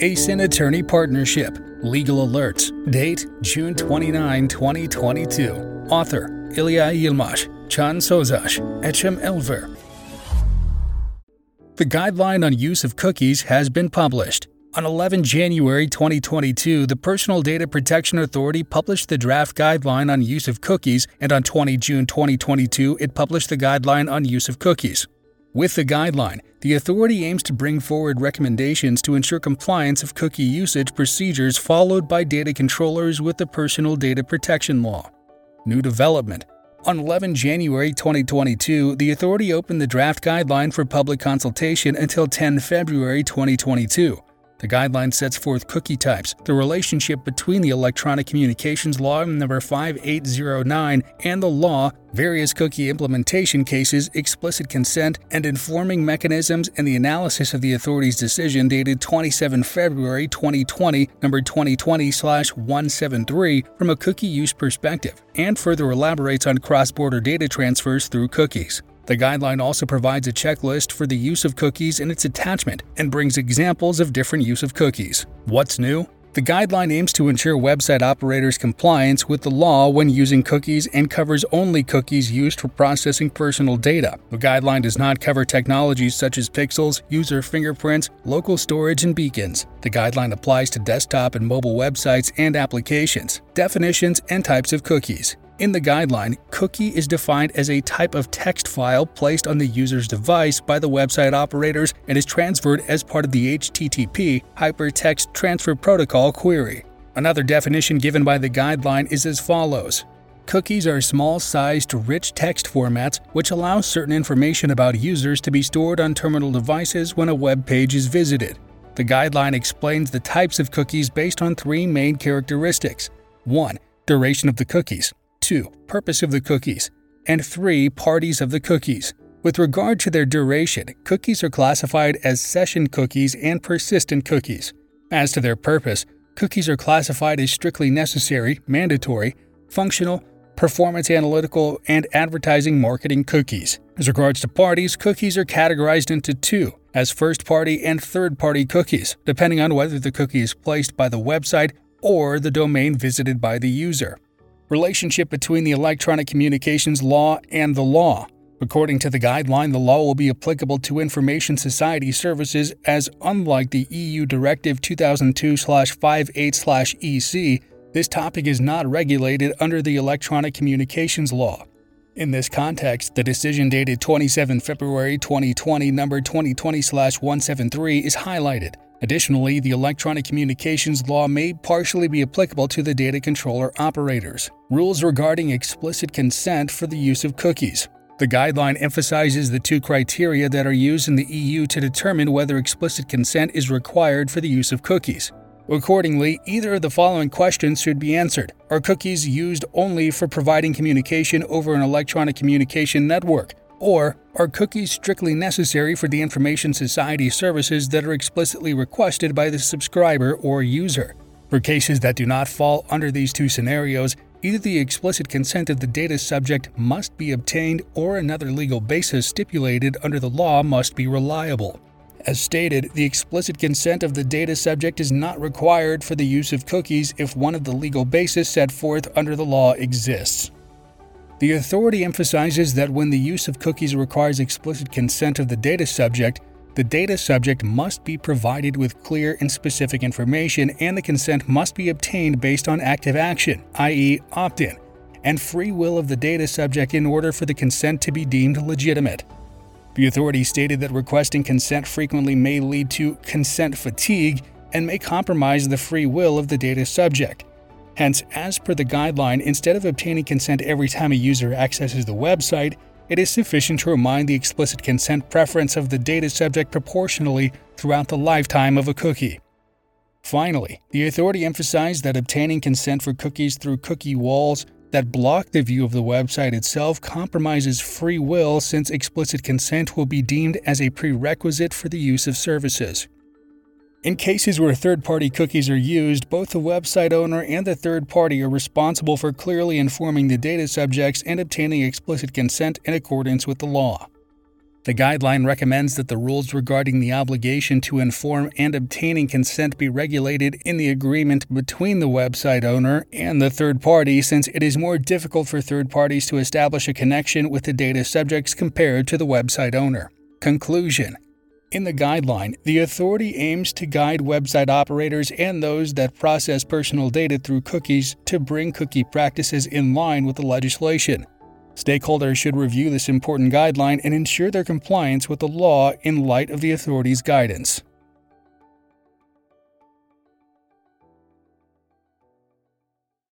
Esin Attorney Partnership. Legal Alerts. Date June 29, 2022. Author Ilya Yilmaz. Chan Sozash. Ecem Elver. The guideline on use of cookies has been published. On 11 January 2022, the Personal Data Protection Authority published the draft guideline on use of cookies, and on 20 June 2022, it published the guideline on use of cookies. With the guideline, the authority aims to bring forward recommendations to ensure compliance of cookie usage procedures followed by data controllers with the Personal Data Protection Law. New development on 11 January 2022, the authority opened the draft guideline for public consultation until 10 February 2022. The guideline sets forth cookie types, the relationship between the Electronic Communications Law number 5809 and the law, various cookie implementation cases, explicit consent, and informing mechanisms and the analysis of the authority's decision dated 27 February 2020, number 2020/173 from a cookie use perspective, and further elaborates on cross-border data transfers through cookies. The guideline also provides a checklist for the use of cookies in its attachment and brings examples of different use of cookies. What's new? The guideline aims to ensure website operators' compliance with the law when using cookies and covers only cookies used for processing personal data. The guideline does not cover technologies such as pixels, user fingerprints, local storage, and beacons. The guideline applies to desktop and mobile websites and applications, definitions, and types of cookies. In the guideline, cookie is defined as a type of text file placed on the user's device by the website operators and is transferred as part of the HTTP Hypertext Transfer Protocol query. Another definition given by the guideline is as follows Cookies are small sized, rich text formats which allow certain information about users to be stored on terminal devices when a web page is visited. The guideline explains the types of cookies based on three main characteristics 1. Duration of the cookies. 2. Purpose of the cookies. And 3. Parties of the cookies. With regard to their duration, cookies are classified as session cookies and persistent cookies. As to their purpose, cookies are classified as strictly necessary, mandatory, functional, performance analytical, and advertising marketing cookies. As regards to parties, cookies are categorized into two as first party and third party cookies, depending on whether the cookie is placed by the website or the domain visited by the user relationship between the Electronic Communications Law and the law. According to the guideline, the law will be applicable to information society services as unlike the EU Directive 2002/58/EC, this topic is not regulated under the Electronic Communications Law. In this context, the decision dated 27 February 2020 number 2020/173 is highlighted. Additionally, the electronic communications law may partially be applicable to the data controller operators. Rules regarding explicit consent for the use of cookies. The guideline emphasizes the two criteria that are used in the EU to determine whether explicit consent is required for the use of cookies. Accordingly, either of the following questions should be answered Are cookies used only for providing communication over an electronic communication network? Or are cookies strictly necessary for the information society services that are explicitly requested by the subscriber or user? For cases that do not fall under these two scenarios, either the explicit consent of the data subject must be obtained or another legal basis stipulated under the law must be reliable. As stated, the explicit consent of the data subject is not required for the use of cookies if one of the legal bases set forth under the law exists. The authority emphasizes that when the use of cookies requires explicit consent of the data subject, the data subject must be provided with clear and specific information, and the consent must be obtained based on active action, i.e., opt in, and free will of the data subject in order for the consent to be deemed legitimate. The authority stated that requesting consent frequently may lead to consent fatigue and may compromise the free will of the data subject. Hence, as per the guideline, instead of obtaining consent every time a user accesses the website, it is sufficient to remind the explicit consent preference of the data subject proportionally throughout the lifetime of a cookie. Finally, the authority emphasized that obtaining consent for cookies through cookie walls that block the view of the website itself compromises free will since explicit consent will be deemed as a prerequisite for the use of services. In cases where third party cookies are used, both the website owner and the third party are responsible for clearly informing the data subjects and obtaining explicit consent in accordance with the law. The guideline recommends that the rules regarding the obligation to inform and obtaining consent be regulated in the agreement between the website owner and the third party, since it is more difficult for third parties to establish a connection with the data subjects compared to the website owner. Conclusion in the guideline, the authority aims to guide website operators and those that process personal data through cookies to bring cookie practices in line with the legislation. Stakeholders should review this important guideline and ensure their compliance with the law in light of the authority's guidance.